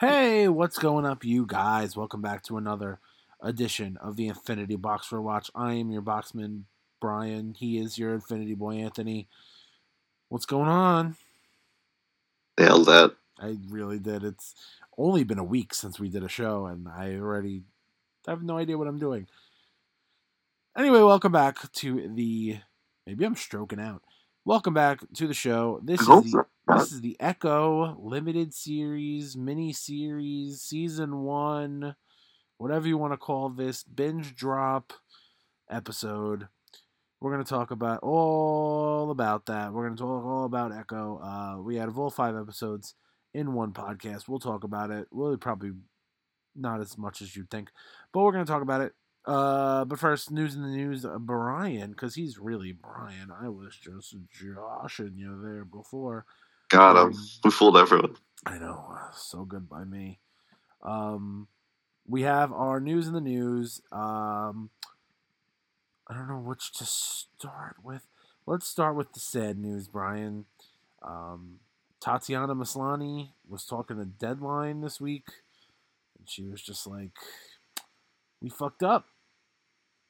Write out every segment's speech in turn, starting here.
Hey, what's going up, you guys? Welcome back to another edition of the Infinity Box for Watch. I am your boxman, Brian. He is your Infinity Boy, Anthony. What's going on? Nailed that. I really did. It's only been a week since we did a show, and I already have no idea what I'm doing. Anyway, welcome back to the. Maybe I'm stroking out. Welcome back to the show. This is the, this is the Echo limited series, mini series, season one, whatever you want to call this, binge drop episode. We're gonna talk about all about that. We're gonna talk all about Echo. Uh, we had a full five episodes in one podcast. We'll talk about it. We'll probably not as much as you'd think, but we're gonna talk about it. Uh, but first, news in the news. Uh, Brian, because he's really Brian. I was just joshing you there before. Got him. Um, We fooled everyone. I know, uh, so good by me. Um, we have our news in the news. Um, I don't know which to start with. Let's start with the sad news, Brian. Um, Tatiana Maslany was talking to Deadline this week, and she was just like, "We fucked up,"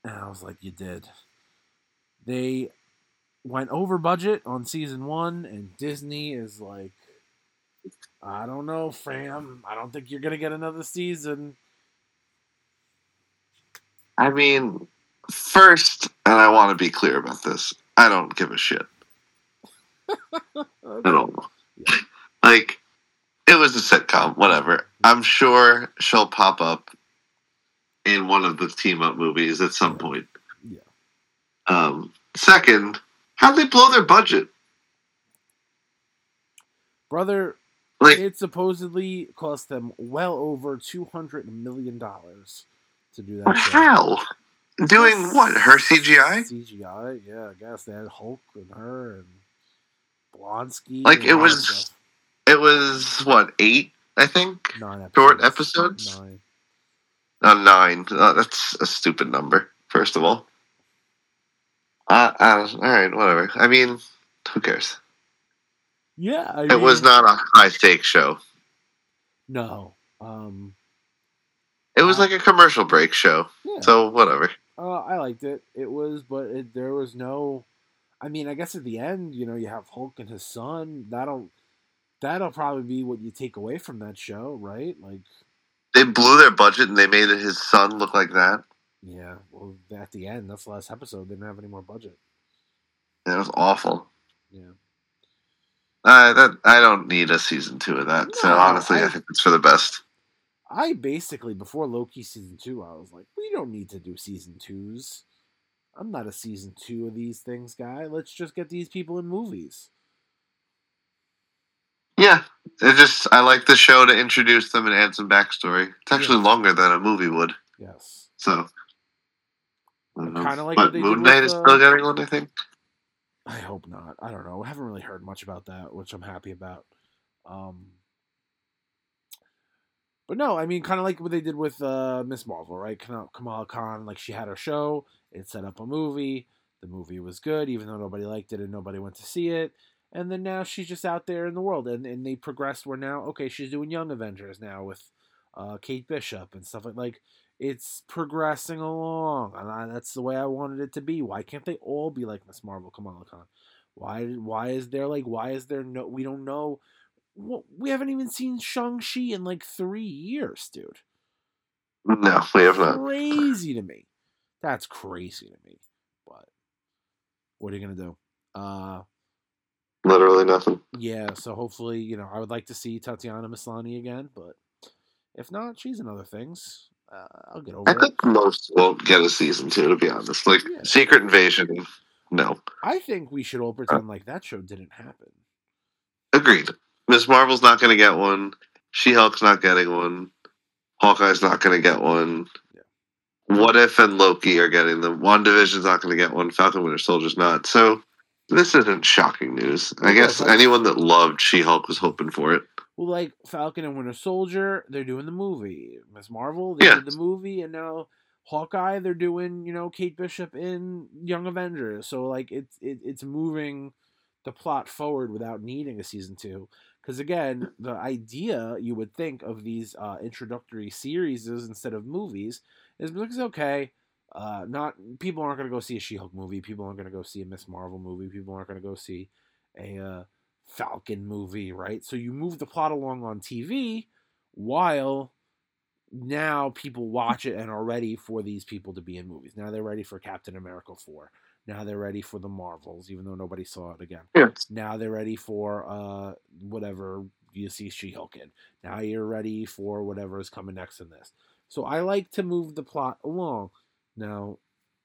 and I was like, "You did." They went over budget on season one, and Disney is like, I don't know, fam. I don't think you're gonna get another season. I mean, first, and I want to be clear about this. I don't give a shit at all. Like, it was a sitcom, whatever. I'm sure she'll pop up in one of the team up movies at some point. Yeah. Um, second, how'd they blow their budget? Brother, Like, it supposedly cost them well over two hundred million dollars to do that. show. how? Doing what? Her CGI? CGI, yeah. I guess they had Hulk and her and Blonsky. Like, and it was. It was, what, eight, I think? nine episodes. short episodes? Nine. Uh, nine. Uh, that's a stupid number, first of all. Uh, uh, all right, whatever. I mean, who cares? Yeah, I It was not a high stakes show. No. Um. It was like a commercial break show. Yeah. So whatever. Uh, I liked it. It was, but it, there was no. I mean, I guess at the end, you know, you have Hulk and his son. That'll that'll probably be what you take away from that show, right? Like, They blew their budget and they made his son look like that. yeah. Well, at the end, that's the last episode. They didn't have any more budget. It was awful. Yeah. Uh, that I don't need a season two of that. so honestly, I, I- think it's for the best. I basically before Loki season two, I was like, we don't need to do season twos. I'm not a season two of these things guy. Let's just get these people in movies. Yeah, it just I like the show to introduce them and add some backstory. It's actually Yeah. longer than a movie would. Yes. So. Don't. Kinda like but Moon Knight is uh, still getting one, I think. I hope not. I don't know. I haven't really heard much about that, which I'm happy about. Um, but no, I mean, kind of like what they did with uh, Miss Marvel, right? Kam- Kamala Khan, like she had her show, it set up a movie. The movie was good, even though nobody liked it and nobody went to see it. And then now she's just out there in the world, and, and they progressed. Where now, okay, she's doing Young Avengers now with uh, Kate Bishop and stuff like like. It's progressing along, and I, that's the way I wanted it to be. Why can't they all be like Miss Marvel, Kamala Khan? Why? Why is there like? Why is there no? We don't know. Well, we haven't even seen Shang Chi in like three years, dude. No, we have not. Crazy to me. That's crazy to me. But what are you gonna do? Uh, Literally nothing. yeah. So hopefully, you know, I would like to see Tatiana Maslany again, but if not, she's in other things. Uh, I'll get over I it. think most won't get a season two, to be honest. Like Yeah. Secret Invasion, no. I think we should all pretend like that show didn't happen. Agreed. Miss Marvel's not going to get one. She Hulk's not getting one. Hawkeye's not going to get one. Yeah. What if and Loki are getting them? WandaVision's not going to get one. Falcon Winter Soldier's not. So this isn't shocking news. I guess anyone that loved She Hulk was hoping for it. Well, like Falcon and Winter Soldier, they're doing the movie. Miss Marvel, they Yeah. did the movie, and now Hawkeye, they're doing you know Kate Bishop in Young Avengers. So like it's it, it's moving the plot forward without needing a season two. Because again, the idea you would think of these uh, introductory series instead of movies is because okay, uh, not people aren't going to go see a She-Hulk movie, people aren't going to go see a Miss Marvel movie, people aren't going to go see a uh, Falcon movie, right? So you move the plot along on TV while now people watch it and are ready for these people to be in movies. Now they're ready for Captain America 4. Now they're ready for the Marvels, even though nobody saw it again. Yes. Now they're ready for uh, whatever you see She Hulk in. Now you're ready for whatever is coming next in this. So I like to move the plot along. Now,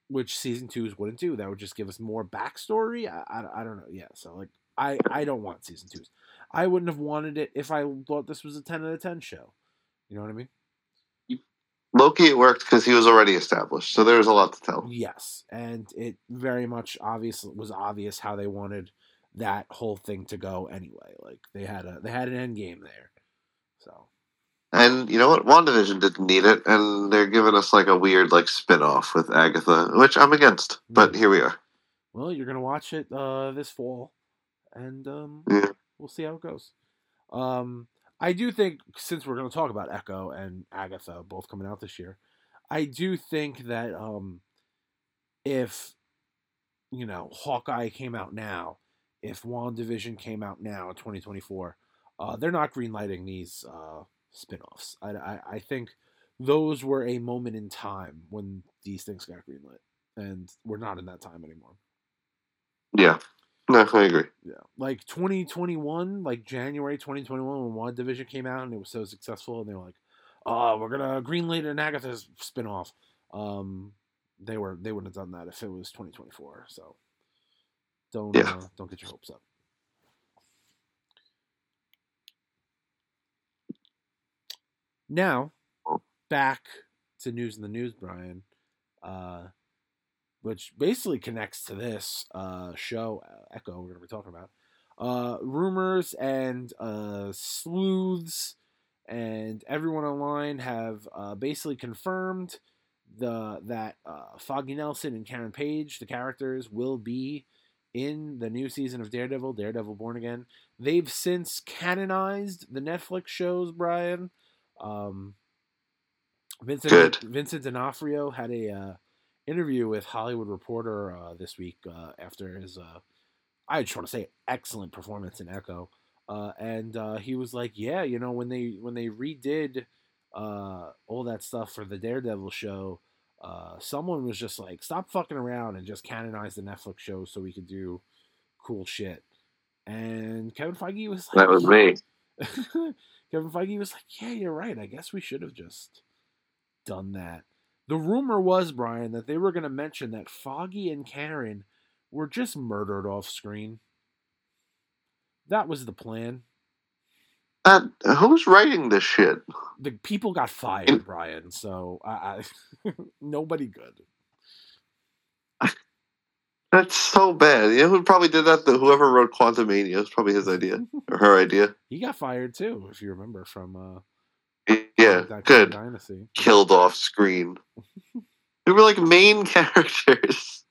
which season twos wouldn't do. That would just give us more backstory. I, I, I don't know. Yeah. So like I I don't want season twos. I wouldn't have wanted it if I thought this was a ten out of ten show. You know what I mean? Loki, it worked because he was already established, so there was a lot to tell. Yes, and it very much obvious was obvious how they wanted that whole thing to go anyway. Like they had a they had an end game there. And you know what? WandaVision didn't need it, and they're giving us like a weird like spin off with Agatha, which I'm against. But here we are. well, you're gonna watch it uh, this fall, and um, Yeah. we'll see how it goes. Um, I do think since we're gonna talk about Echo and Agatha both coming out this year, I do think that um, if you know Hawkeye came out now, if WandaVision came out now in 2024, uh, they're not greenlighting these uh, spin-offs. I, I, I think those were a moment in time when these things got greenlit, and we're not in that time anymore. Yeah. No, I agree. Yeah, like 2021, like January 2021, when WandaVision came out and it was so successful, and they were like, "Oh, we're gonna greenlight an Agatha spinoff." Um, they were they wouldn't have done that if it was 2024. So don't Yeah. uh, don't get your hopes up. Now, back to news in the news, Brian, uh, which basically connects to this uh, show, uh, Echo, we're going to be talking about. Uh, rumors and uh, sleuths and everyone online have uh, basically confirmed the that uh, Foggy Nelson and Karen Page, the characters, will be in the new season of Daredevil, Daredevil Born Again. They've since canonized the Netflix shows, Brian. Um, Vincent Good. Vincent D'Onofrio had a uh, interview with Hollywood Reporter uh, this week uh, after his, uh, I just want to say, excellent performance in Echo. Uh, and uh, he was like, "Yeah, you know, when they when they redid uh, all that stuff for the Daredevil show, uh, someone was just like, stop fucking around and just canonize the Netflix show so we could do cool shit." And Kevin Feige was like, That was me. Kevin Feige was like, "Yeah, you're right. I guess we should have just done that." The rumor was, Brian, that they were going to mention that Foggy and Karen were just murdered off screen. That was the plan. That, who's writing this shit? The people got fired, Brian. So I, I nobody good. That's so bad. You know who probably did that? The whoever wrote Quantumania. It was probably his idea or her idea. He got fired too, if you remember from uh, Yeah, good. Dynasty. Killed off screen. they were like main characters.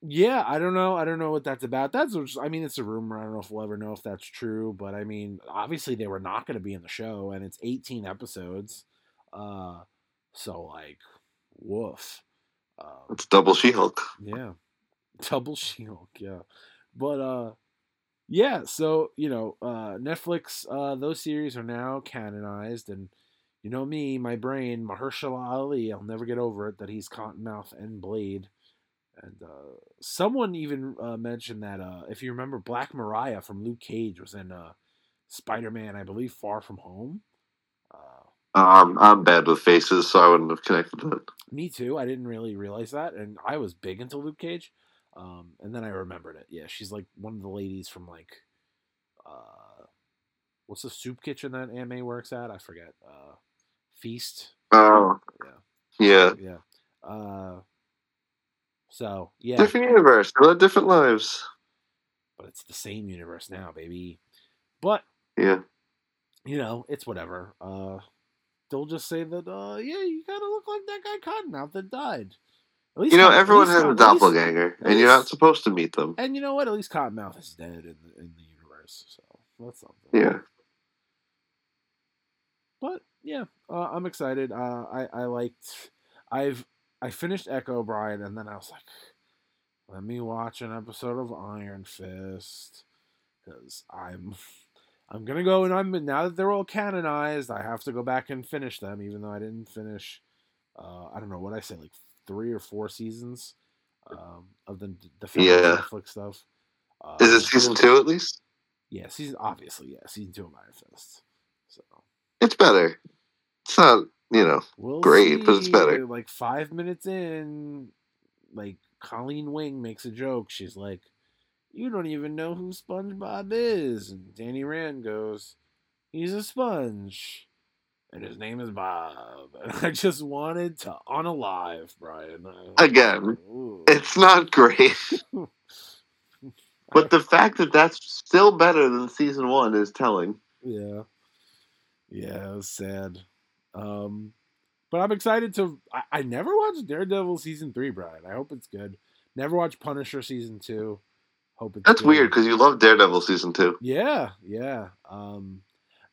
Yeah, I don't know. I don't know what that's about. That's, just- I mean, it's a rumor. I don't know if we'll ever know if that's true. But I mean, obviously they were not going to be in the show, and it's 18 episodes. Uh, so like, woof. Um, It's double She Hulk. yeah, double She-Hulk. Yeah, but uh, yeah. So you know, uh, Netflix. Uh, those series are now canonized, and you know me, my brain, Mahershala Ali. I'll never get over it that he's Cottonmouth and Blade. And uh, someone even uh, mentioned that uh, if you remember, Black Mariah from Luke Cage was in uh, Spider-Man, I believe, Far From Home. Um, I'm bad with faces, so I wouldn't have connected to it. Me too. I didn't really realize that, and I was big into Luke Cage. Um, and then I remembered it. Yeah, she's like one of the ladies from like, uh, what's the soup kitchen that May works at? I forget. Uh, Feast. Oh, Yeah, yeah. yeah. Uh, so yeah, Different universe. They led different lives. but it's the same universe now, baby. But Yeah. you know, it's whatever. Uh, they'll just say that. Uh, yeah, you gotta look like that guy Cottonmouth that died. At least You know, Cotton- everyone least has a at least- doppelganger, and you're not supposed to meet them. And you know what? At least Cottonmouth is dead in the, in the universe. so that's something. Yeah. But yeah, uh, I'm excited. Uh, I I liked. I've I finished Echo Brian, and then I was like, let me watch an episode of Iron Fist because I'm I'm gonna go and I'm now that they're all canonized, I have to go back and finish them, even though I didn't finish. Uh, I don't know what I say, like three or four seasons um, of the the Yeah. Netflix stuff. Uh, Is it season two at least? Yeah, season obviously, yeah, season two of Iron Fist. So It's better. It's not, you know. we'll Great, but it's better. Like five minutes in, like Colleen Wing makes a joke. She's like, "You don't even know who SpongeBob is," and Danny Rand goes, "He's a sponge." And his name is Bob. And I just wanted to unalive Brian. Again, Ooh. It's not great. But the fact that that's still better than season one is telling. Yeah. Yeah, it was sad. Um, but I'm excited to. I, I never watched Daredevil season three, Brian. I hope it's good. Never watched Punisher season two. Hope it's That's good. weird because you love Daredevil season two. Yeah, yeah. Um,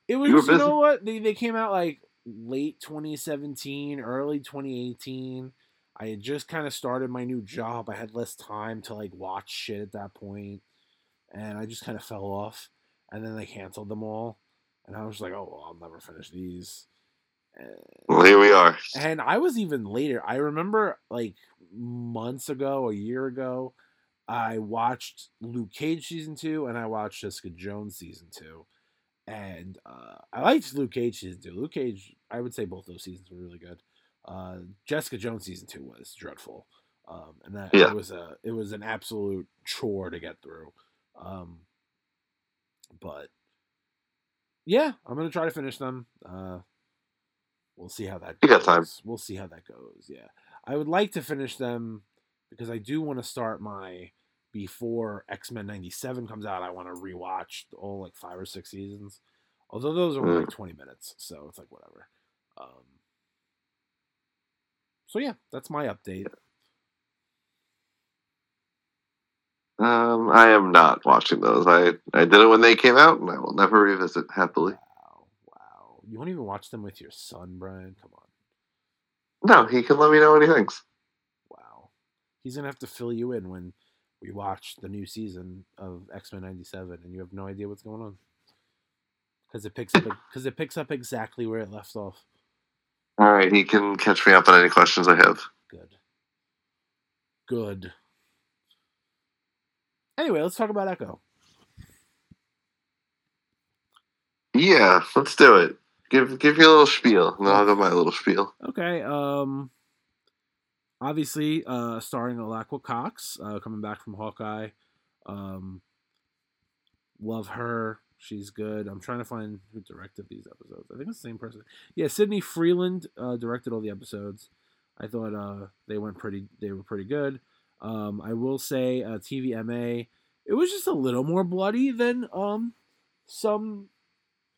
it was You you know what they they came out like late 2017, early 2018. I had just kind of started my new job. I had less time to like watch shit at that point, and I just kind of fell off. And then they canceled them all, and I was like, oh, well, I'll never finish these. Well, here we are. and I was even later. I remember like months ago, a year ago, I watched Luke Cage season two and I watched Jessica Jones season two. And uh, I liked Luke Cage season two. Luke Cage, I would say both those seasons were really good. Uh, Jessica Jones season two was dreadful. Um, and that Yeah. it was a it was an absolute chore to get through. Um, but yeah, I'm gonna try to finish them. Uh, we'll see how that. You got time. We'll see how that goes. Yeah, I would like to finish them because I do want to start my before X Men '97 comes out. I want to rewatch all like five or six seasons. Although those are only like 20 minutes, so it's like whatever. Um, so yeah, that's my update. Um, I am not watching those. I I did it when they came out, and I will never revisit happily. Wow, wow! You won't even watch them with your son, Brian? Come on. No, he can let me know what he thinks. Wow. He's gonna have to fill you in when we watch the new season of X Men '97, and you have no idea what's going on because it picks up because it picks up exactly where it left off. All right, he can catch me up on any questions I have. Good. Good. Anyway, let's talk about Echo. Yeah, let's do it. Give give you a little spiel, and then I'll go my little spiel. Okay. Um. Obviously, uh, starring Alaqua Cox, uh, coming back from Hawkeye. Um. Love her. She's good. I'm trying to find who directed these episodes. I think it's the same person. Yeah, Sydney Freeland uh, directed all the episodes. I thought uh, they went pretty. They were pretty good. Um, I will say uh, TVMA. It was just a little more bloody than um, some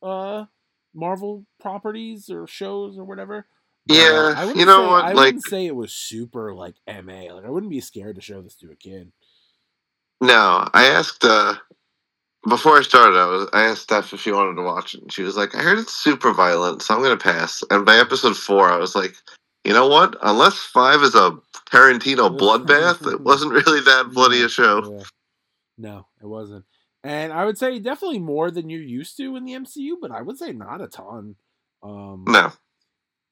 uh, Marvel properties or shows or whatever. Uh, Yeah, I you know say- what, I like- wouldn't say it was super like MA. Like I wouldn't be scared to show this to a kid. No, I asked uh before I started. I was I asked Steph if she wanted to watch it, and she was like, "I heard it's super violent, so I'm gonna pass." And by episode four, I was like, "You know what? Unless five is a Tarantino bloodbath, it wasn't really that bloody a show." yeah. No, it wasn't. And I would say definitely more than you're used to in the MCU, but I would say not a ton. Um, No,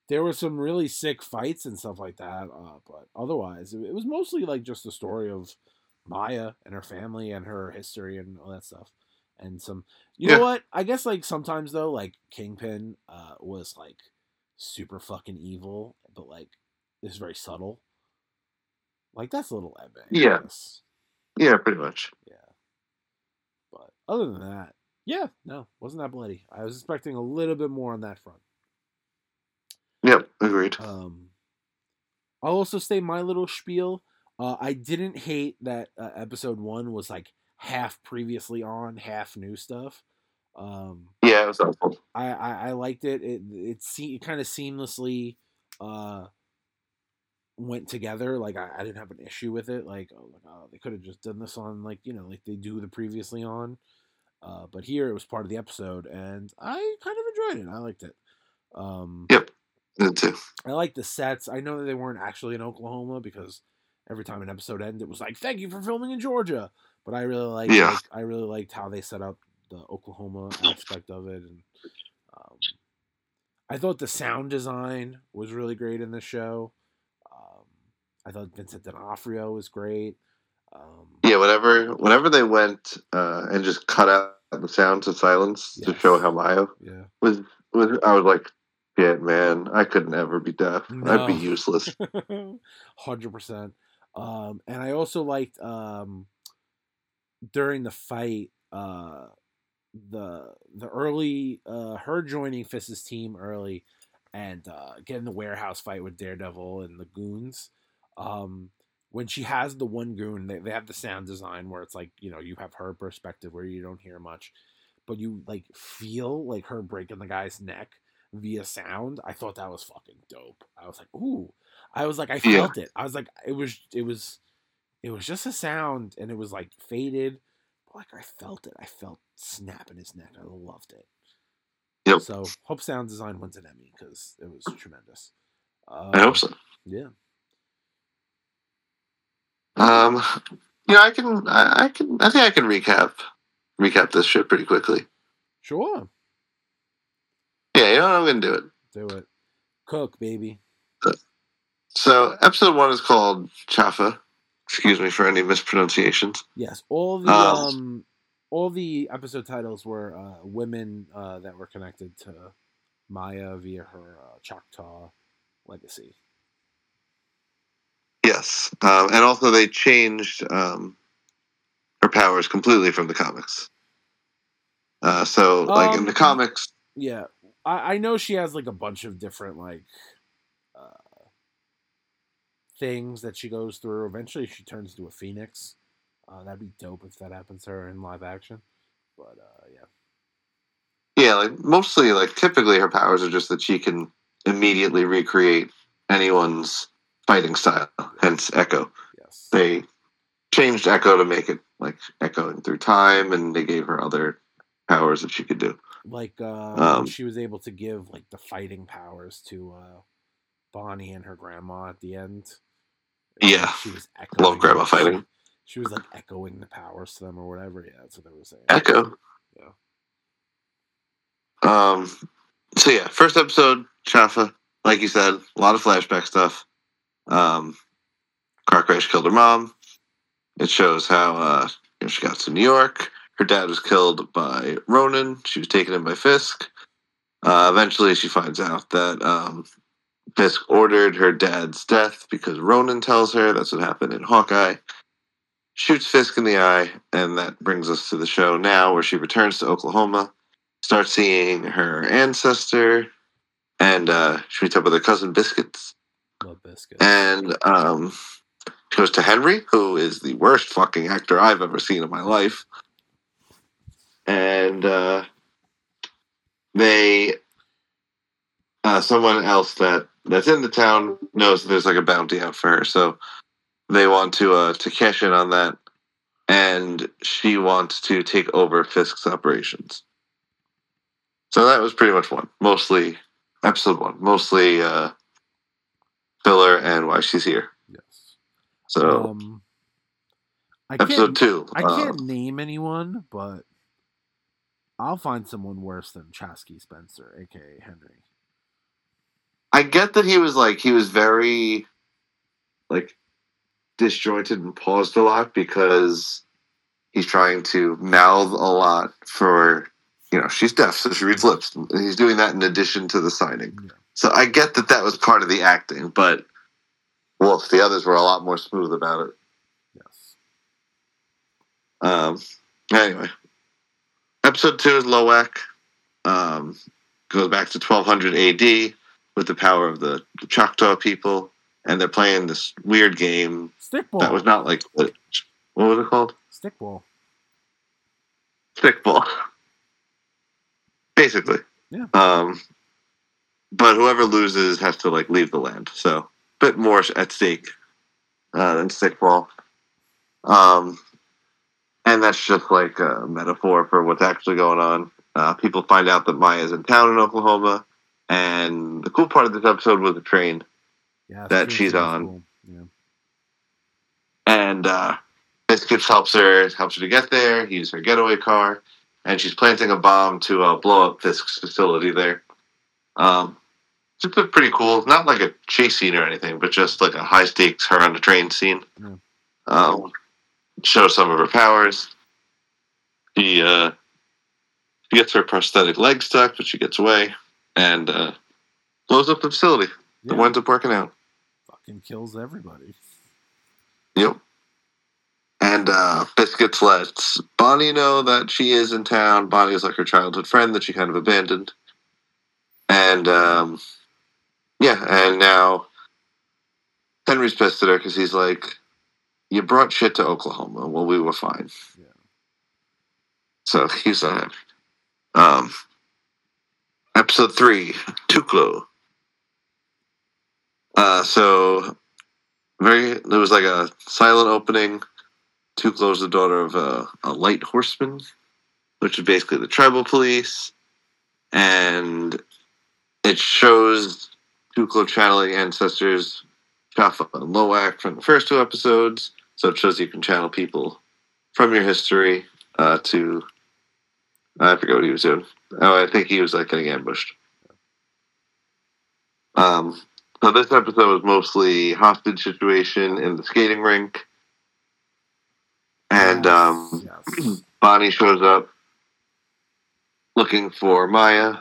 there were some really sick fights and stuff like that, uh, but otherwise, it, it was mostly like just the story of Maya and her family and her history and all that stuff. And some, you Yeah. know what? I guess like sometimes though, like Kingpin uh, was like super fucking evil, but like is very subtle. Like that's a little. I Yeah. yeah, pretty much. Yeah. But other than that, yeah, no, wasn't that bloody. I was expecting a little bit more on that front. Yep, agreed. Um, I'll also say my little spiel. Uh, I didn't hate that uh, episode one was like half previously on, half new stuff. Um, Yeah, it was helpful. I, I, I liked it. It it, se- it kind of seamlessly uh, went together. Like I, I didn't have an issue with it. Like oh, like, oh they could have just done this on like you know like they do the previously on. Uh, but here it was part of the episode, and I kind of enjoyed it. I liked it. Um, Yep. Too. I like the sets. I know that they weren't actually in Oklahoma because every time an episode ended, it was like, "Thank you for filming in Georgia." But I really liked, Yeah. like, I really liked how they set up the Oklahoma aspect of it, and um, I thought the sound design was really great in the show. Um, I thought Vincent D'Onofrio was great. Um, Yeah, whenever whenever they went uh, and just cut out the sounds of silence to show how Maya yeah, was was I was like, shit, man, I could never be deaf. I'd be useless. hundred percent. Um, and I also liked um, during the fight, uh, the the early uh, her joining Fisk's team early, and uh, getting the warehouse fight with Daredevil and the goons. Um, when she has the one goon, they, they have the sound design where it's like you know you have her perspective where you don't hear much, but you like feel like her breaking the guy's neck via sound. I thought that was fucking dope. I was like, ooh. I was like, I Yeah. felt it. I was like, it was, it was, it was just a sound, and it was like faded, but like I felt it. I felt snap in his neck. I loved it. Yep. So hope sound design wins an Emmy because it was tremendous. Um, I hope so. Yeah. Um, you know, I can, I, I can, I think I can recap, recap this shit pretty quickly. Sure. Yeah, you know, I'm gonna do it. Do it. Cook, baby. So, episode one is called Chafa. Excuse me for any mispronunciations. Yes. All the Um, um, all the episode titles were uh, women uh, that were connected to Maya via her uh, Choctaw legacy. Yes, um, and also they changed um, her powers completely from the comics. Uh, so, like in the Um, comics, Yeah, I, I know she has like a bunch of different like uh, things that she goes through. Eventually, she turns into a phoenix. Uh, that'd be dope if that happens to her in live action. But uh, yeah, yeah, like mostly, like typically, her powers are just that she can immediately recreate anyone's fighting style. Hence, Echo. yes, They changed Echo to make it like echoing through time, and they gave her other powers that she could do. Like uh, um, she was able to give like the fighting powers to uh, Bonnie and her grandma at the end. And, Yeah. like, she was echoing. Love grandma fighting. She was like echoing the powers to them or whatever. Yeah, that's what they were saying. Echo. Yeah. Um. So yeah, first episode, Chafa. Like you said, a lot of flashback stuff. Um, car crash killed her mom. It shows how uh, you know, she got to New York. Her dad was killed by Ronan. She was taken in by Fisk. Uh, eventually, she finds out that um, Fisk ordered her dad's death because Ronan tells her that's what happened in Hawkeye. Shoots Fisk in the eye, and that brings us to the show now, where she returns to Oklahoma starts seeing her ancestor, and uh, she meets up with her cousin Biscuits, Love biscuits. and um, she goes to Henry, who is the worst fucking actor I've ever seen in my life, and uh, they, uh, someone else that that's in the town knows that there's like a bounty out for her, so they want to uh, to cash in on that, and she wants to take over Fisk's operations. So that was pretty much one. Mostly episode one. Mostly uh filler and why she's here. yes. So um, I episode can't, two. I uh, can't name anyone, but I'll find someone worse than Chaske Spencer, aka Henry. I get that he was like he was very like disjointed and paused a lot because he's trying to mouth a lot for you know she's deaf so she reads lips and he's doing that in addition to the signing Yeah. so i get that that was part of the acting but well the others were a lot more smooth about it Yes. Um, anyway, episode two is Lowak. Um, goes back to 1200 AD with the power of the, the Choctaw people, and they're playing this weird game Stickball. that was not like what was it called? Stickball. Stickball. Basically. Yeah. Um, but whoever loses has to like leave the land. So a bit more at stake uh, than stickball. Um, and that's just like a metaphor for what's actually going on. Uh, people find out that Maya's in town in Oklahoma, and the cool part of this episode was the train, Yeah, That she's on. cool. Yeah. and uh, Biscuits helps her helps her to get there. He uses her getaway car, and she's planting a bomb to uh, blow up Fisk's facility there. Um, it's pretty cool, not like a chase scene or anything, but just like a high stakes her on the train scene. Yeah. Um, shows some of her powers. She uh, she gets her prosthetic leg stuck, but she gets away and uh, blows up the facility. Yeah. It winds up working out. Fucking kills everybody. Yep. And uh, Biscuits lets Bonnie know that she is in town. Bonnie is like her childhood friend that she kind of abandoned. And um, yeah, and now Henry's pissed at her because he's like, "You brought shit to Oklahoma. Well, we were fine." Yeah. So he's not happy. Um, episode three, Tuklo. Uh, so very there was like a silent opening. Tuklo is the daughter of a, a light horseman, which is basically the tribal police, and it shows Tuklo channeling ancestors Jaffa and Lowak from the first two episodes. So it shows you can channel people from your history uh, to I forget what he was doing. Oh, I think he was like getting ambushed. Um, so this episode was mostly hostage situation in the skating rink, and Yes, um, yes. Bonnie shows up looking for Maya.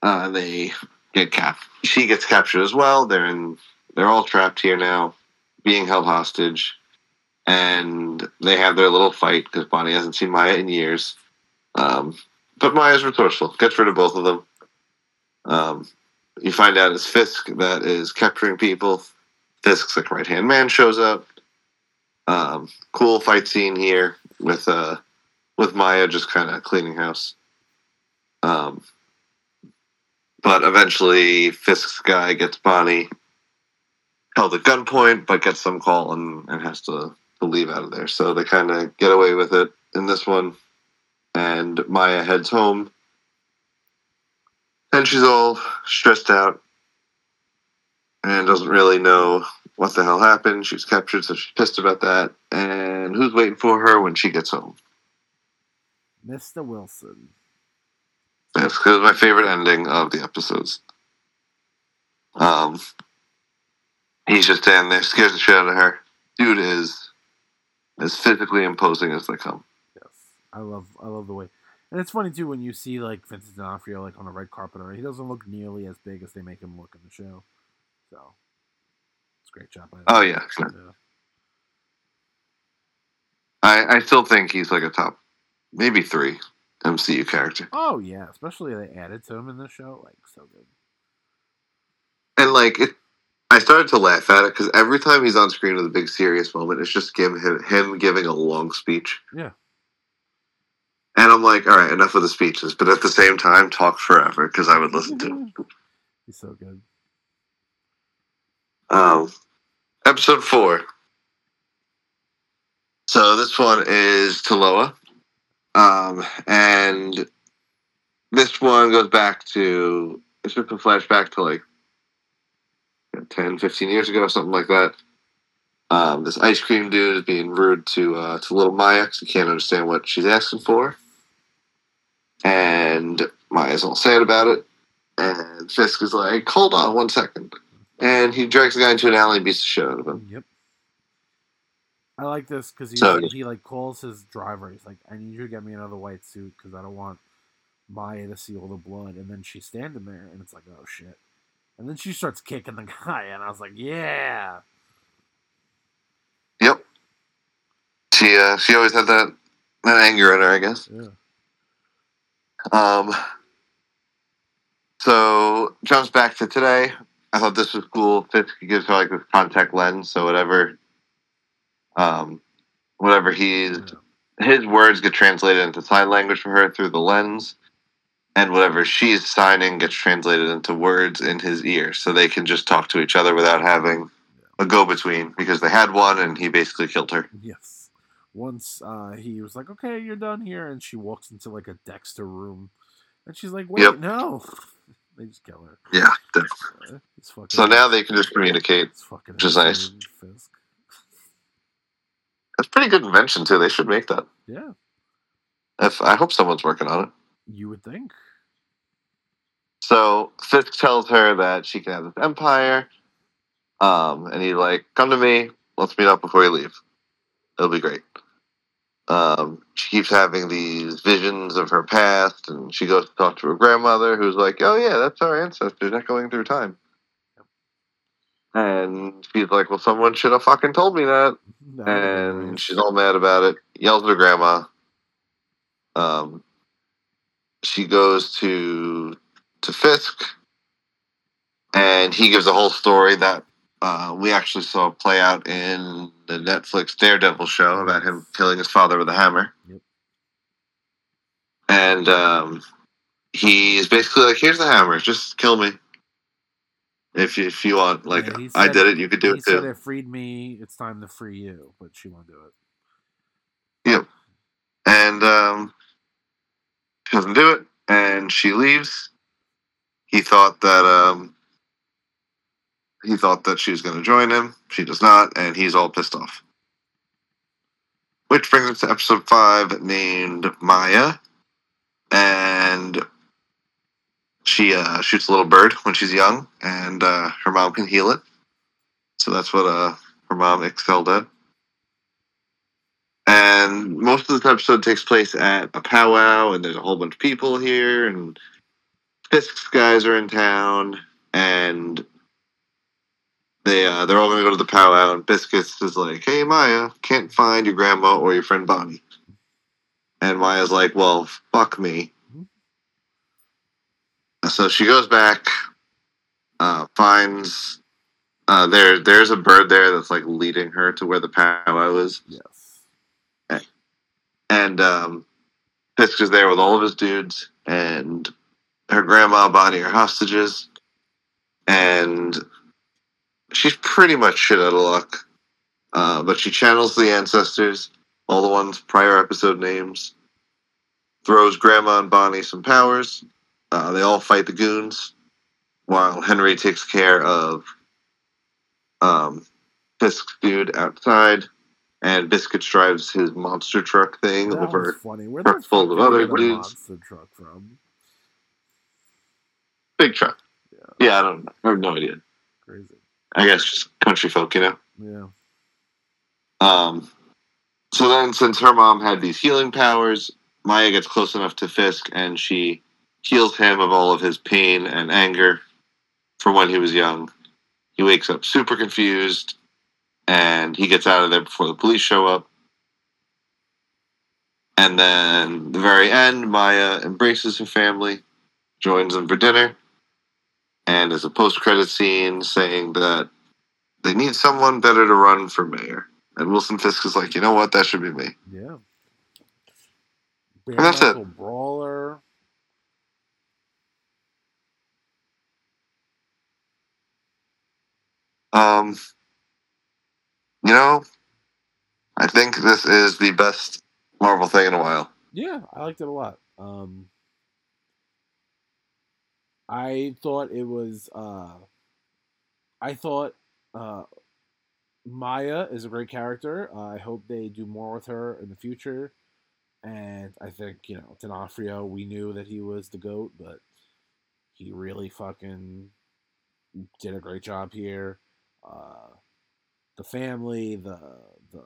Uh, they get cap. She gets captured as well. They're in. They're all trapped here now, being held hostage, and they have their little fight because Bonnie hasn't seen Maya in years. Um, but Maya's resourceful. Gets rid of both of them. Um, you find out it's Fisk that is capturing people. Fisk's like right hand man shows up. Um, cool fight scene here with uh with Maya just kind of cleaning house. Um, but eventually, Fisk's guy gets Bonnie held at gunpoint, but gets some call and, and has to, leave out of there. So they kind of get away with it in this one. And Maya heads home. And she's all stressed out and doesn't really know what the hell happened. She was captured, so she's pissed about that. And who's waiting for her when she gets home? Mr. Wilson. That's because my favorite ending of the episodes. Um, he's just standing there, scares the shit out of her. Dude is as physically imposing as they come. Yes, I love I love the way, and it's funny too when you see like Vincent D'Onofrio like on a red carpet. Or he doesn't look nearly as big as they make him look in the show. So it's a great job. By. Oh yeah, yeah. I I still think he's like a top, maybe three MCU character. Oh yeah, especially they added to him in the show. Like so good. And like it, I started to laugh at it because every time he's on screen with a big serious moment, it's just him him, him giving a long speech. Yeah. And I'm like, all right, enough of the speeches, but at the same time, talk forever because I would listen to. him. He's so good. Um, episode four. So this one is Taloa. Um, and this one goes back to, it's just a flashback to like 10, 15 years ago, something like that. Um, this ice cream dude is being rude to uh, to little Maya because he can't understand what she's asking for. And Maya's all sad about it. And Fisk is like, hold on one second. And he drags the guy into an alley and beats the shit out of him. Yep. I like this because he So- he like calls his driver. He's like, "I need you to get me another white suit because I don't want Maya to see all the blood." And then she's standing there, and it's like, "Oh shit!" And then she starts kicking the guy, and I was like, "Yeah." Yep. She uh, she always had that that anger in her, I guess. Yeah. Um. So jumps back to today. I thought this was cool. Fisk gives her like this contact lens, so whatever, um, whatever he's his words get translated into sign language for her through the lens, and whatever she's signing gets translated into words in his ear, so they can just talk to each other without having a go between because they had one and he basically killed her. Yes. once uh, he was like, "Okay, you're done here," and she walks into like a Dexter room, and she's like, "Wait, Yep. no!" they just kill her. Yeah. definitely. Uh. So now they can just communicate. it's fucking which is nice. Fisk. That's pretty good invention too. They should make that. Yeah, If I hope someone's working on it. You would think. So Fisk tells her that she can have this empire. Um, and he's like, "Come to me. Let's meet up before you leave. It'll be great." Um, she keeps having these visions of her past, and she goes to talk to her grandmother, who's like, "Oh yeah, that's our ancestors echoing through time." And she's like, "Well, someone should have fucking told me that." Been and she's all mad about it. Yells at her grandma. Um, she goes to to Fisk, and he gives a whole story that uh, we actually saw play out in the Netflix Daredevil show about him killing his father with a hammer. Yep. And um, he's basically like, "Here's the hammer. Just kill me." If you, if you want, like Yeah, I did it, you could do it too. it freed me. It's time to free you, but she won't do it. Yep. And um, she doesn't do it, and she leaves. He thought that um, he thought that she was going to join him. She does not, and he's all pissed off. Which brings us to episode five, named Maya, and she uh, shoots a little bird when she's young, and uh, her mom can heal it. So that's what uh, her mom excelled at. And most of this episode takes place at a powwow, and there's a whole bunch of people here, and Fisk's guys are in town, and they uh, they're all gonna go to the powwow, and Biscuits is like, "Hey Maya, can't find your grandma or your friend Bonnie," and Maya's like, "Well, fuck me." So she goes back, uh, finds uh, there there's a bird there that's like leading her to where the powwow is. Yes. And um, is there with all of his dudes, and her grandma, Bonnie, are hostages, and she's pretty much shit out of luck. Uh, but she channels the ancestors, all the ones prior episode names, throws Grandma and Bonnie some powers. Uh, they all fight the goons, while Henry takes care of um, dude outside and Biscuits drives his monster truck thing That over. funny. Where the truck full of other dudes. monster truck from? Big truck. Yeah. Yeah, I don't know. I have no idea. Crazy. I guess just country folk, you know? Yeah. Um, so then, since her mom had these healing powers, Maya gets close enough to Fisk and she heals him of all of his pain and anger from when he was young. He wakes up super confused and he gets out of there before the police show up. And then, the very end, Maya embraces her family, joins them for dinner, and there's a post credit scene saying that they need someone better to run for mayor. And Wilson Fisk is like, you know what? That should be me. Yeah. And that's it. Brawler. Um, you know, I think this is the best Marvel thing in a while. Yeah, I liked it a lot. Um, I thought it was. Uh, I thought uh, Maya is a great character. I hope they do more with her in the future. And I think you know D'Onofrio. We knew that he was the goat, but he really fucking did a great job here. Uh, the family, the the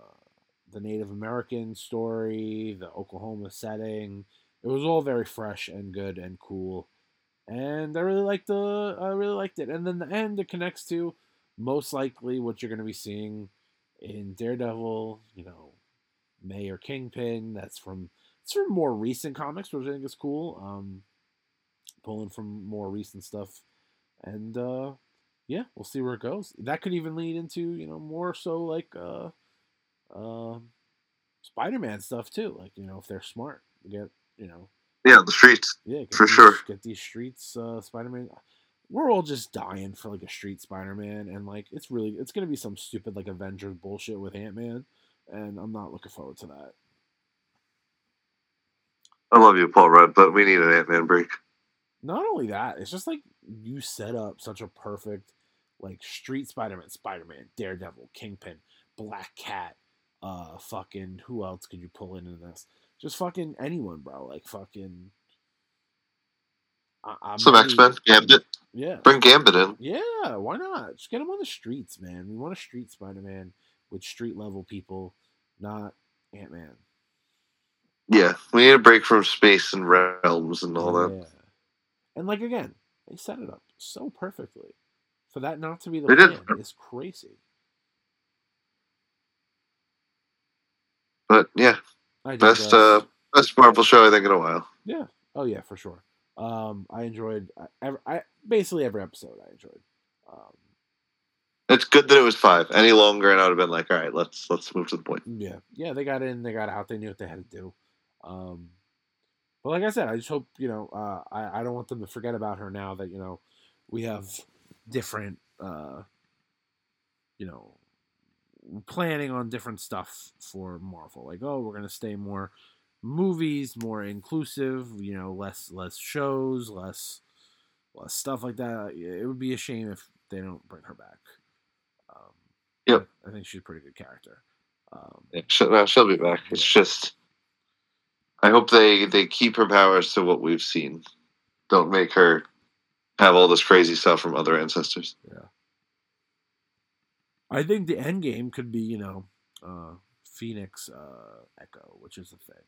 the Native American story, the Oklahoma setting. It was all very fresh and good and cool. And I really liked the I really liked it. And then the end it connects to most likely what you're gonna be seeing in Daredevil, you know, Mayor Kingpin. That's from it's from more recent comics, which I think is cool. Um pulling from more recent stuff. And uh yeah, we'll see where it goes. That could even lead into, you know, more so like uh um, Spider-Man stuff too. Like you know, if they're smart, get you know, Yeah, the streets. yeah, get For these, sure. Get these streets, uh, Spider-Man. We're all just dying for like a street Spider-Man, and like it's really it's gonna be some stupid like Avengers bullshit with Ant-Man. and I'm not looking forward to that. I love you, Paul Rudd, but we need an Ant Man break. Not only that, it's just like you set up such a perfect like Street Spider Man, Spider Man, Daredevil, Kingpin, Black Cat, uh, fucking who else could you pull into this? Just fucking anyone, bro. Like fucking. I, I'm Some X Men, Gambit. Yeah. Bring Gambit in. Yeah, why not? Just get him on the streets, man. We want a street Spider Man with street level people, not Ant Man. Yeah, we need a break from space and realms and all that. And like again, they set it up so perfectly. For that not to be the did. plan is crazy. But yeah, best uh best Marvel show I think in a while. yeah. Oh yeah, for sure. Um, I enjoyed I, every, I basically every episode I enjoyed. Um, It's good that it was five. Any longer, and I would have been like, all right, let's let's move to the point. Yeah, yeah, they got in, they got out, they knew what they had to do. Um, but like I said, I just hope you know, uh, I I don't want them to forget about her now that you know we have different, uh, you know, planning on different stuff for Marvel. Like, oh, we're gonna stay more movies, more inclusive. You know, less less shows, less less stuff like that. It would be a shame if they don't bring her back. Um, Yep. I think she's a pretty good character. Um, Yeah, she'll, no, she'll be back. It's just, I hope they they keep her powers to what we've seen. Don't make her have all this crazy stuff from other ancestors. Yeah. I think the end game could be, you know, uh, Phoenix uh, Echo, which is a thing,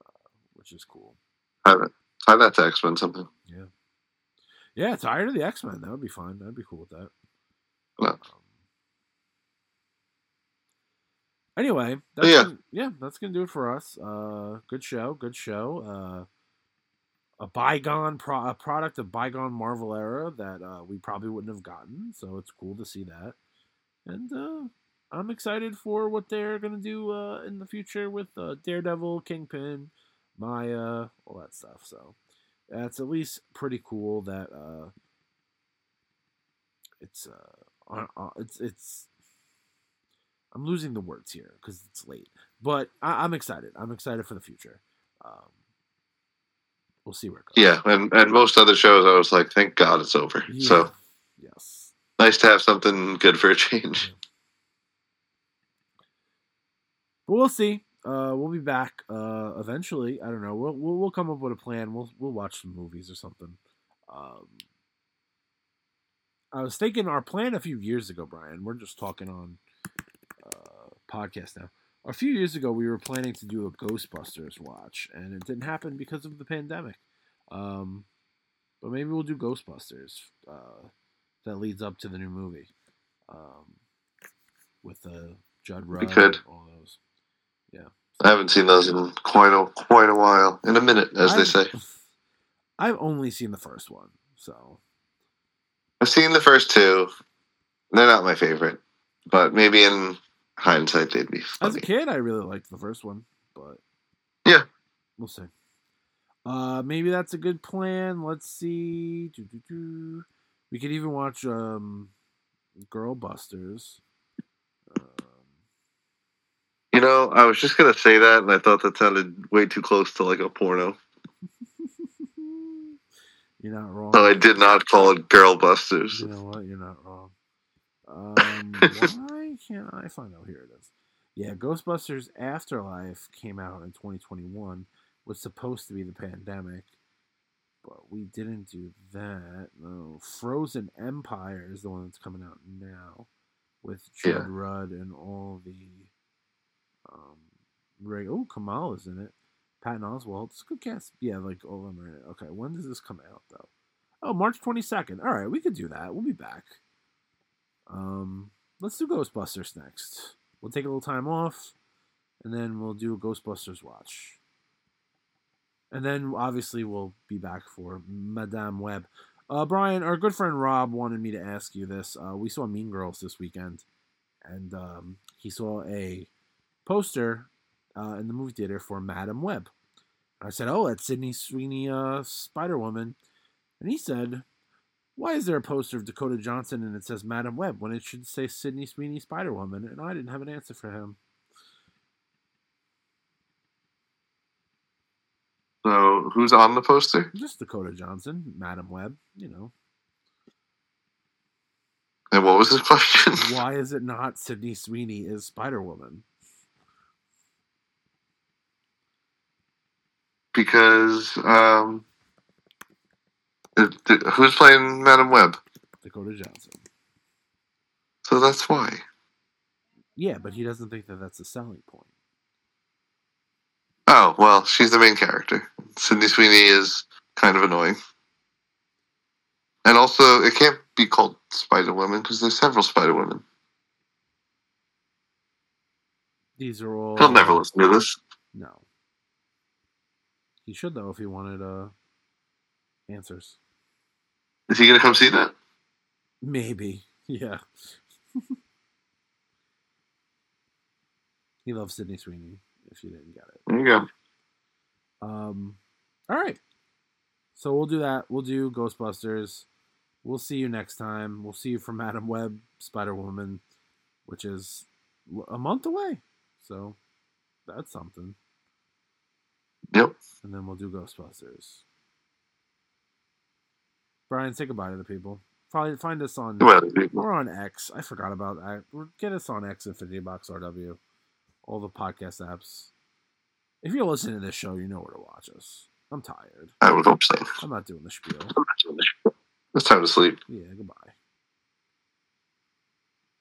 uh, which is cool. Tie that, tie that to X Men something. Yeah, Yeah, tired of the X Men. That would be fine. That'd be cool with that. Yeah. Um, anyway, that's Yeah. Gonna, yeah, that's gonna do it for us. Uh, good show. Good show. Uh, a bygone pro- a product of bygone Marvel era that uh, we probably wouldn't have gotten. So it's cool to see that, and uh, I'm excited for what they're gonna do uh, in the future with uh, Daredevil, Kingpin, Maya, all that stuff. So that's at least pretty cool that uh, it's uh, it's it's. I'm losing the words here because it's late, but I, I'm excited. I'm excited for the future. Um, we'll see where it goes. Yeah, and and most other shows, I was like, thank God it's over. Yeah. So yes. nice to have something good for a change. But we'll see. Uh, we'll be back uh, eventually. I don't know. We'll, we'll we'll come up with a plan. We'll we'll watch some movies or something. Um, I was thinking our plan a few years ago, Brian. We're just talking on podcast now. A few years ago, we were planning to do a Ghostbusters watch, and it didn't happen because of the pandemic. Um, but maybe we'll do Ghostbusters. Uh, that leads up to the new movie. Um, with uh, Judd Rudd. could. All those. Yeah. I haven't seen those in quite a quite a while. In a minute, as they I've- say. I've only seen the first one, so I've seen the first two. They're not my favorite, but maybe in hindsight they'd be as a kid, I really liked the first one, but Yeah. we'll see. Uh, maybe that's a good plan. Let's see. Doo-doo-doo. We could even watch um, Girl Busters. Um, You know, I was just gonna say that, and I thought that sounded way too close to like a porno, you're not wrong. so I did not call it Girl Busters. You know what? You're not wrong. Um, why can't I find out? Here it is. Yeah, Ghostbusters Afterlife came out in 2021. Was supposed to be the pandemic, but we didn't do that. No, Frozen Empire is the one that's coming out now, with Judd Yeah. Rudd and all the. Um, Ray, oh, Kumail is in it. Patton Oswalt. It's a good cast. Yeah, like all of them are in it. Okay, when does this come out though? Oh, March 22nd. All right, we could do that. We'll be back. Um, let's do Ghostbusters next. We'll take a little time off, and then we'll do a Ghostbusters watch. And then obviously we'll be back for Madame Web. Uh, Brian, our good friend Rob wanted me to ask you this. Uh, we saw Mean Girls this weekend, and um, he saw a poster uh, in the movie theater for Madame Web. I said, "Oh, that's Sydney Sweeney, uh, Spider Woman," and he said, why is there a poster of Dakota Johnson and it says Madame Web when it should say Sydney Sweeney Spider Woman? And I didn't have an answer for him. So who's on the poster? Just Dakota Johnson, Madame Web, you know. And what was his question? Why is it not Sydney Sweeney is Spider Woman? Because um, who's playing Madame Web? Dakota Johnson. So that's why. Yeah, but he doesn't think that that's a selling point. Oh well, she's the main character. Sydney Sweeney is kind of annoying, and also it can't be called Spider Woman because there's several Spider Women. These are all. He'll never listen to this. No. He should though if he wanted uh answers. Is he gonna come see that? Maybe. Yeah. he loves Sydney Sweeney, if you didn't get it. There you go. Um all right. So we'll do that. We'll do Ghostbusters. We'll see you next time. We'll see you from Madame Web, Spider Woman, which is a month away. So that's something. Yep. And then we'll do Ghostbusters. Brian, say goodbye to the people. Find find us on we're on X. I forgot about that. Get us on X Infinity Box RW. All the podcast apps. If you're listening to this show, you know where to watch us. I'm tired. I would hope so. I'm not doing the spiel. I'm not doing the spiel. It's time to sleep. Yeah, goodbye.